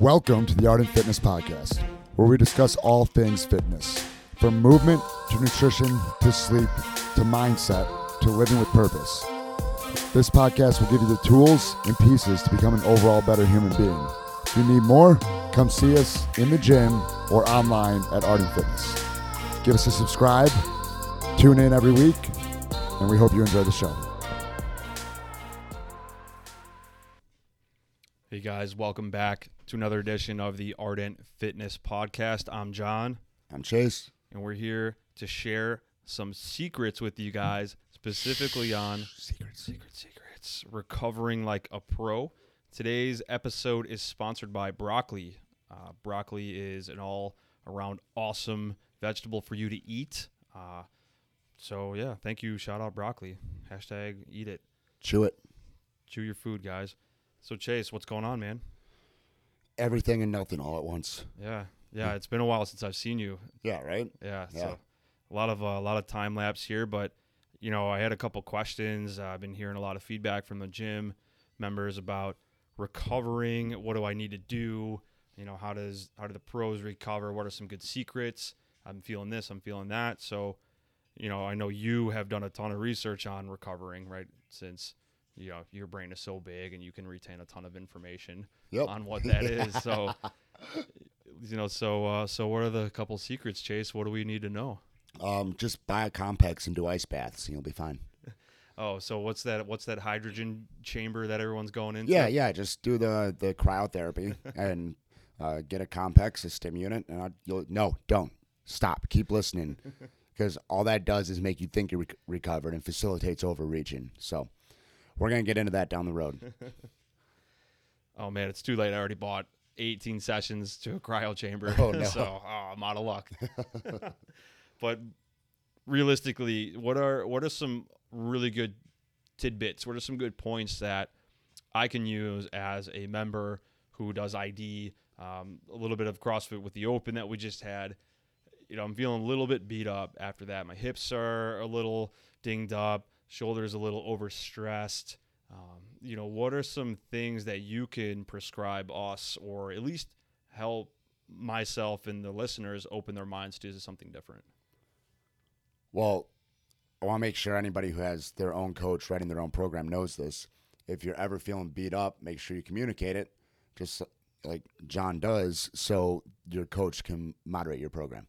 Welcome to the Ardent Fitness Podcast, where we discuss all things fitness, from movement to nutrition to sleep to mindset to living with purpose. This podcast will give you the tools and pieces to become an overall better human being. If you need more, come see us in the gym or online at Ardent Fitness. Give us a subscribe, tune in every week, and we hope you enjoy the show. Hey guys, welcome back to another edition of the Ardent Fitness Podcast. I'm John, I'm Chase. and we're here to share some secrets with you guys, specifically on Secrets. secret secrets, recovering like a pro. Today's episode is sponsored by broccoli. Uh, broccoli is an all-around awesome vegetable for you to eat. Uh, so yeah, thank you. Shout out broccoli. Hashtag eat it. Chew it. Chew your food, guys. So Chase, what's going on, man? Everything and nothing all at once. Yeah, yeah. It's been a while since I've seen you. Yeah, right? Yeah, Yeah. so a lot of uh, a lot of time lapse here, but you know, I had a couple questions. Uh, I've been hearing a lot of feedback from the gym members about recovering. What do I need to do? You know, how does how do the pros recover? What are some good secrets? I'm feeling this. I'm feeling that. So, you know, I know you have done a ton of research on recovering, right? Since you know your brain is so big and you can retain a ton of information Yep. on what that is. So, you know, so uh, so what are the couple secrets, Chase? What do we need to know? Um, just buy a Compex and do ice baths, and you'll be fine. Oh, so what's that? What's that hydrogen chamber that everyone's going into? Yeah, yeah. Just do the the cryotherapy and uh, get a Compex, a stim unit, and I, you'll no, don't stop. Keep listening, because all that does is make you think you're rec- recovered and facilitates overreaching. So, we're gonna get into that down the road. Oh man, it's too late. I already bought 18 sessions to a cryo chamber. Oh, no. so oh, I'm out of luck. but realistically, what are what are some really good tidbits? What are some good points that I can use as a member who does ID? Um, a little bit of CrossFit with the Open that we just had. You know, I'm feeling a little bit beat up after that. My hips are a little dinged up, shoulders a little overstressed. Um, you know, what are some things that you can prescribe us, or at least help myself and the listeners open their minds to something different? Well, I want to make sure anybody who has their own coach writing their own program knows this. If you're ever feeling beat up, make sure you communicate it, just like John does, so your coach can moderate your program.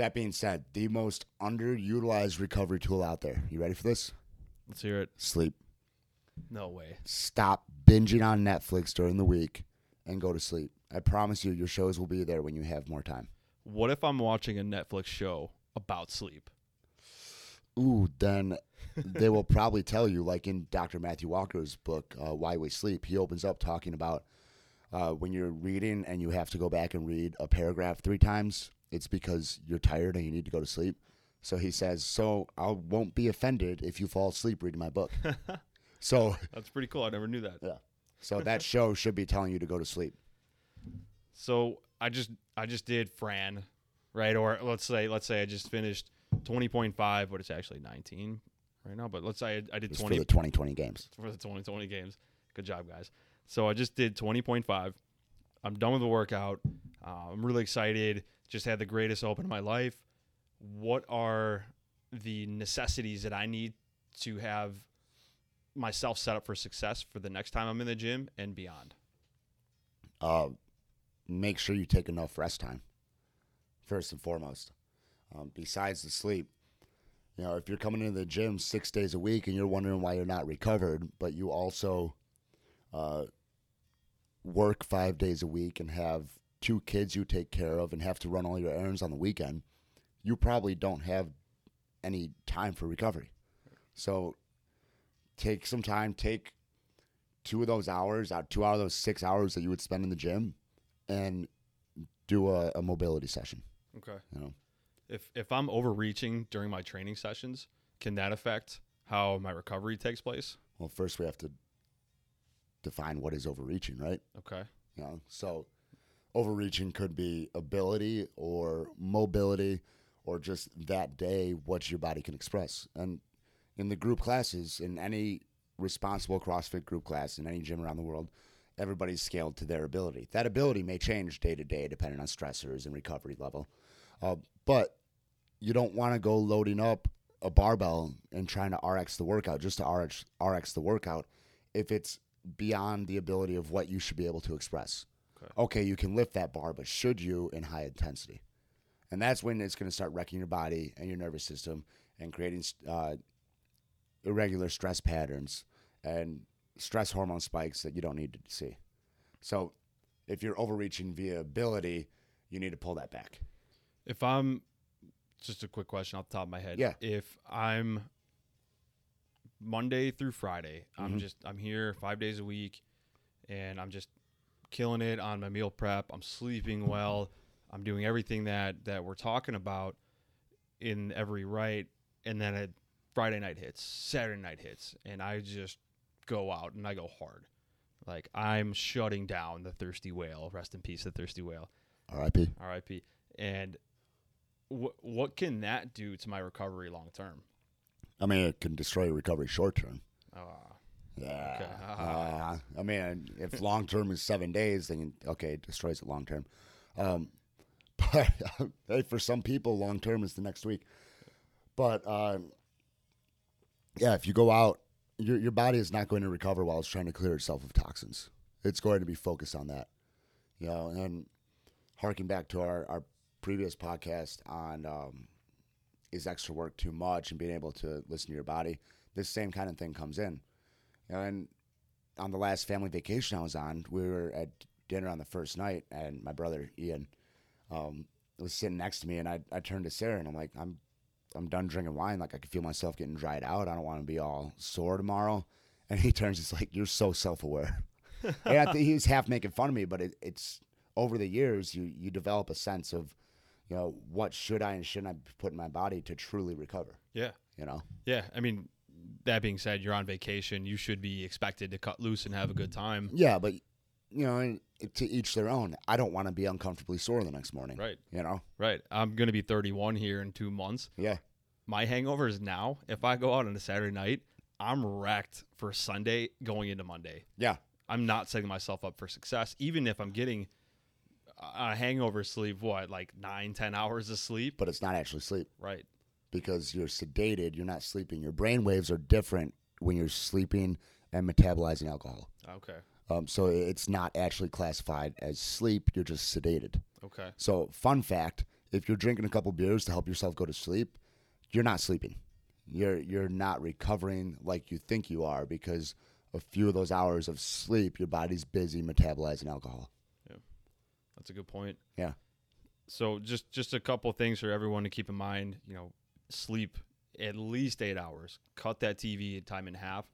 That being said, the most underutilized recovery tool out there. You ready for this? Let's hear it. Sleep. No way. Stop binging on Netflix during the week and go to sleep. I promise you, your shows will be there when you have more time. What if I'm watching a Netflix show about sleep? Ooh, then they will probably tell you, like in Dr. Matthew Walker's book, uh, Why We Sleep, he opens up talking about uh, when you're reading and you have to go back and read a paragraph three times, it's because you're tired and you need to go to sleep. So he says, So I won't be offended if you fall asleep reading my book. so, That's pretty cool. I never knew that. yeah. So that show should be telling you to go to sleep. So I just I just did Fran, right? Or let's say let's say I just finished 20.5, but it's actually 19 right now. But let's say I, I did It's 20 for the 2020 games. for the 2020 games. Good job, guys. So I just did 20.5. I'm done with the workout. Uh, I'm really excited. Just had the greatest open of my life. What are the necessities that I need to have myself set up for success for the next time I'm in the gym and beyond? uh, make sure you take enough rest time first and foremost um, besides the sleep you know if you're coming into the gym six days a week and you're wondering why you're not recovered but you also uh, work five days a week and have two kids you take care of and have to run all your errands on the weekend you probably don't have any time for recovery so take some time take two of those hours out two out of those six hours that you would spend in the gym and do a, a mobility session Okay. you know If if I'm overreaching during my training sessions, can that affect how my recovery takes place? well first we have to define what is overreaching right Okay. you know so overreaching could be ability or mobility or just that day what your body can express and in the group classes in any responsible crossfit group class in any gym around the world everybody's scaled to their ability. That ability may change day to day depending on stressors and recovery level. Uh, but you don't want to go loading up a barbell and trying to RX the workout just to RX, RX the workout if it's beyond the ability of what you should be able to express. Okay. okay, you can lift that bar, but should you in high intensity? And that's when it's going to start wrecking your body and your nervous system and creating uh, irregular stress patterns and stress hormone spikes that you don't need to see. So, if you're overreaching via ability, you need to pull that back. If I'm just a quick question off the top of my head. Yeah. If I'm Monday through Friday, I'm Mhm. just I'm here five days a week, and I'm just killing it on my meal prep. I'm sleeping well. I'm doing everything that that we're talking about in every right, and then a Friday night hits, Saturday night hits, and I just go out and I go hard. Like I'm shutting down the thirsty whale. Rest in peace, the thirsty whale. R.I.P. RIP. And what what can that do to my recovery long term? I mean, it can destroy your recovery short term. Uh, Yeah. Okay. Uh, I mean, if long term is seven days, then okay, it destroys it long term. Um, but hey, for some people, long term is the next week. But um, yeah, if you go out, your your body is not going to recover while it's trying to clear itself of toxins. It's going to be focused on that. You know, and harking back to our, our previous podcast on um, is extra work too much and being able to listen to your body, this same kind of thing comes in. And on the last family vacation I was on, we were at dinner on the first night, and my brother Ian um, was sitting next to me, and I, I turned to Sarah and I'm like, I'm I'm done drinking wine. Like I can feel myself getting dried out. I don't want to be all sore tomorrow. And he turns, he's like, "You're so self aware." and I think he was half making fun of me, but it, it's over the years you you develop a sense of, you know, what should I and shouldn't I put in my body to truly recover. yeah. You know. Yeah. I mean, that being said, you're on vacation. You should be expected to cut loose and have a good time. Yeah, but you know, to each their own. I don't want to be uncomfortably sore the next morning. Right. You know. Right. I'm going to be 31 here in two months. Yeah. My hangovers now, if I go out on a Saturday night, I'm wrecked for Sunday going into Monday. Yeah. I'm not setting myself up for success, even if I'm getting a hangover sleep, what, like nine, ten hours of sleep? But it's not actually sleep Right. Because you're sedated. You're not sleeping. Your brain waves are different when you're sleeping and metabolizing alcohol. Okay. Um, so it's not actually classified as sleep. You're just sedated. Okay. So, fun fact: if you're drinking a couple beers to help yourself go to sleep, you're not sleeping. You're you're not recovering like you think you are because a few of those hours of sleep, your body's busy metabolizing alcohol. Yeah, that's a good point. Yeah. So just just a couple things for everyone to keep in mind. You know, sleep at least eight hours. Cut that TV time in half.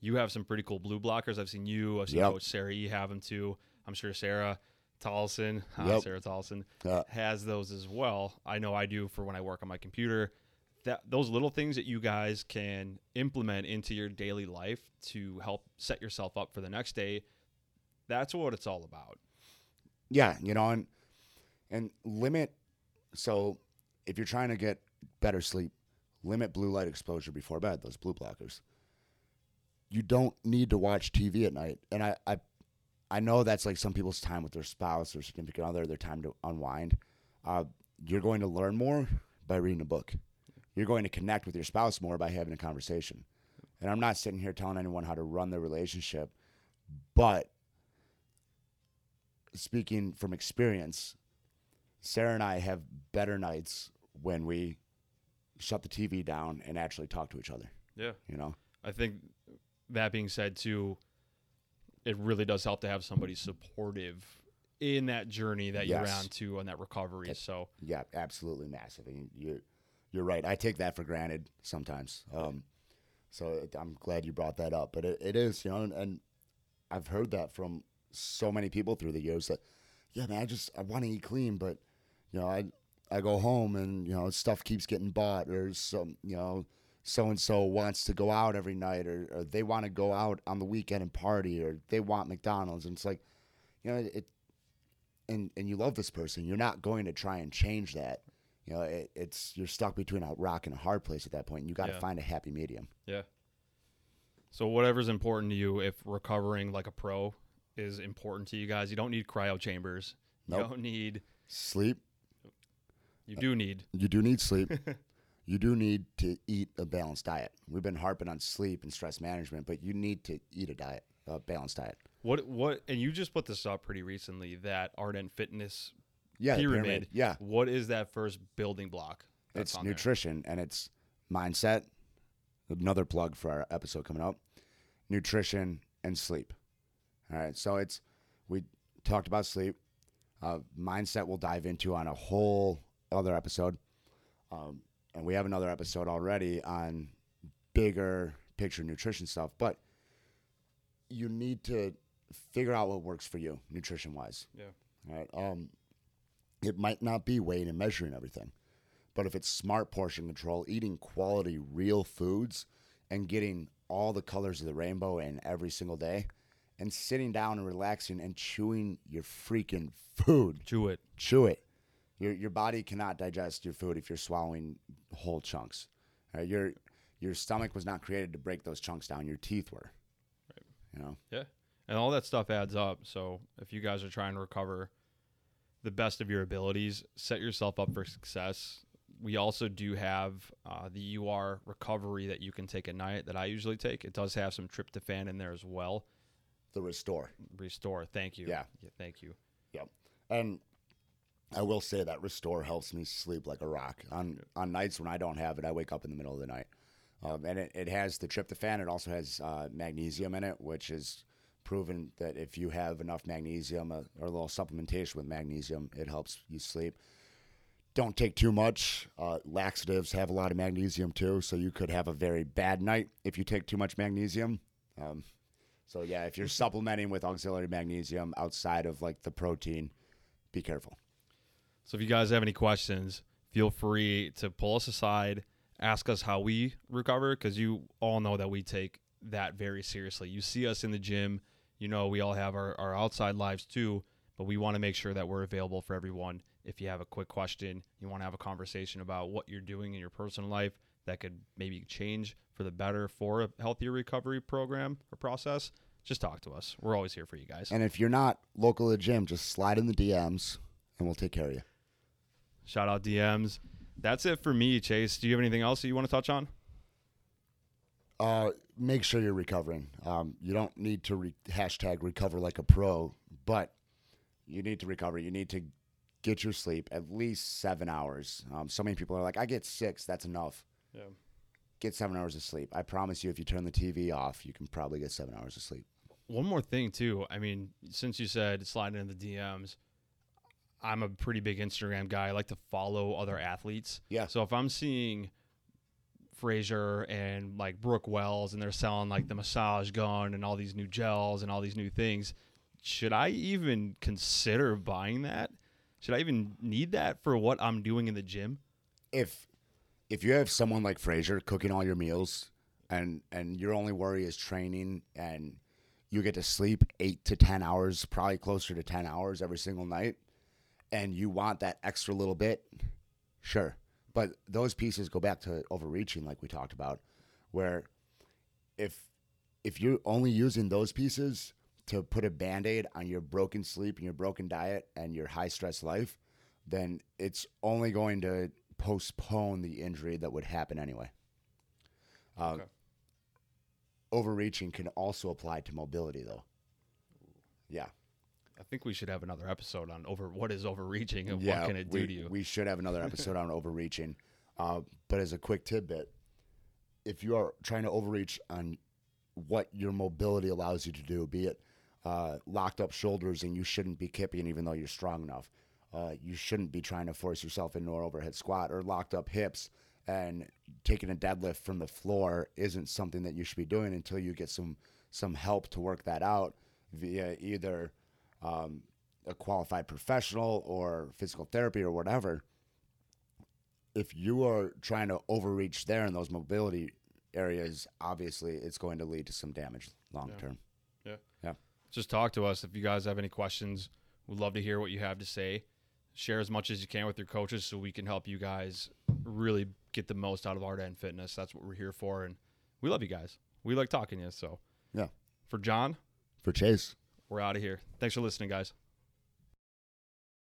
You have some pretty cool blue blockers. I've seen you. I've seen Yep. Coach Sarah. You have them too. I'm sure Sarah Tolson, uh, Yep. Sarah Tolson, Uh, has those as well. I know I do for when I work on my computer. That those little things that you guys can implement into your daily life to help set yourself up for the next day. That's what it's all about. Yeah, you know, and and limit. So, if you're trying to get better sleep, limit blue light exposure before bed. Those blue blockers. You don't need to watch TV at night, and I I, I know that's like some people's time with their spouse or significant other, their time to unwind. Uh, you're going to learn more by reading a book. You're going to connect with your spouse more by having a conversation. And I'm not sitting here telling anyone how to run their relationship, but speaking from experience, Sarah and I have better nights when we shut the TV down and actually talk to each other. Yeah. You know? I think that being said, too, it really does help to have somebody supportive in that journey that you're on to on that recovery. Yep. So Yeah, absolutely massive. And you, you're right. I take that for granted sometimes. Um, so it, I'm glad you brought that up. But it, it is, you know, and, and I've heard that from so many people through the years that, yeah, man, I just I want to eat clean, but you know, I I go home and you know stuff keeps getting bought, or some you know so and so wants to go out every night, or, or they want to go out on the weekend and party, or they want McDonald's, and it's like, you know, it. And and you love this person, you're not going to try and change that. You know, it, it's you're stuck between a rock and a hard place at that point. And you got to Yeah. find a happy medium. yeah. So whatever's important to you, if recovering like a pro, is important to you guys. You don't need cryo chambers. You don't need. Sleep. You do need. You do need sleep. you do need to eat a balanced diet. We've been harping on sleep and stress management, but you need to eat a diet, a balanced diet. What what? And you just put this up pretty recently. That Ardent Fitness Yeah, the pyramid. Yeah, What is that first building block? that's it's on there? nutrition and it's mindset. Another plug for our episode coming up: nutrition and sleep. All right, so it's we talked about sleep. Uh, mindset we'll dive into on a whole other episode, um, and we have another episode already on bigger picture nutrition stuff. But you need to figure out what works for you nutrition wise. Yeah. All right. Um, it might not be weighing and measuring everything, but if it's smart portion control, eating quality real foods, and getting all the colors of the rainbow in every single day, and sitting down and relaxing and chewing your freaking food, Chew it. chew it. Your your body cannot digest your food if you're swallowing whole chunks. Right? Your your stomach was not created to break those chunks down. Your teeth were. Right. You know. Yeah. And all that stuff adds up. So if you guys are trying to recover the best of your abilities, set yourself up for success. We also do have uh, the UR recovery that you can take at night that I usually take. It does have some tryptophan in there as well. The restore. Restore. Thank you. Yeah. Yeah. thank you. Yep. And I will say that Restore helps me sleep like a rock. On on nights when I don't have it, I wake up in the middle of the night. Um, and it, it has the tryptophan. It also has uh, magnesium in it, which is proven that if you have enough magnesium uh, or a little supplementation with magnesium, it helps you sleep. Don't take too much. Uh, laxatives have a lot of magnesium too, so you could have a very bad night if you take too much magnesium. Um, so yeah, if you're supplementing with auxiliary magnesium outside of like the protein, be careful. So if you guys have any questions, feel free to pull us aside, ask us how we recover, because you all know that we take that very seriously. You see us in the gym, you know we all have our, our outside lives too, but we want to make sure that we're available for everyone. If you have a quick question, you want to have a conversation about what you're doing in your personal life that could maybe change for the better for a healthier recovery program or process, just talk to us. We're always here for you guys. And if you're not local to the gym, just slide in the DMs and we'll take care of you. Shout out DMs. That's it for me, Chase. Do you have anything else that you want to touch on? Uh, make sure you're recovering. Um, you don't need to re- hashtag recover like a pro, but you need to recover. You need to get your sleep at least seven hours. Um, so many people are like, I get six, that's enough. Yeah. Get seven hours of sleep. I promise you, if you turn the TV off, you can probably get seven hours of sleep. One more thing too. I mean, since you said sliding into the DMs, I'm a pretty big Instagram guy. I like to follow other athletes. Yeah. So if I'm seeing Fraser and like Brooke Wells and they're selling like the massage gun and all these new gels and all these new things, should I even consider buying that? Should I even need that for what I'm doing in the gym? if if you have someone like Fraser cooking all your meals and and your only worry is training and you get to sleep 8 to 10 hours probably closer to 10 hours every single night and you want that extra little bit sure but those pieces go back to overreaching like we talked about where if if you're only using those pieces to put a band-aid on your broken sleep and your broken diet and your high stress life then it's only going to postpone the injury that would happen anyway. Uh, Okay. Overreaching can also apply to mobility, though. Yeah, I think we should have another episode on over what is overreaching and yeah. what can it do we, to you. we should have another episode on overreaching. Uh, but as a quick tidbit, if you are trying to overreach on what your mobility allows you to do, be it uh, locked up shoulders and you shouldn't be kipping even though you're strong enough. Uh, you shouldn't be trying to force yourself into an overhead squat or locked up hips and taking a deadlift from the floor isn't something that you should be doing until you get some some help to work that out via either um, a qualified professional or physical therapy or whatever. If you are trying to overreach there in those mobility areas, obviously it's going to lead to some damage long Yeah. term. Yeah. Yeah. Just talk to us if you guys have any questions. We'd love to hear what you have to say. Share as much as you can with your coaches so we can help you guys really get the most out of Ardent Fitness. That's what we're here for, and we love you guys. We like talking to you. So Yeah. for John, For Chase, We're out of here. Thanks for listening, guys.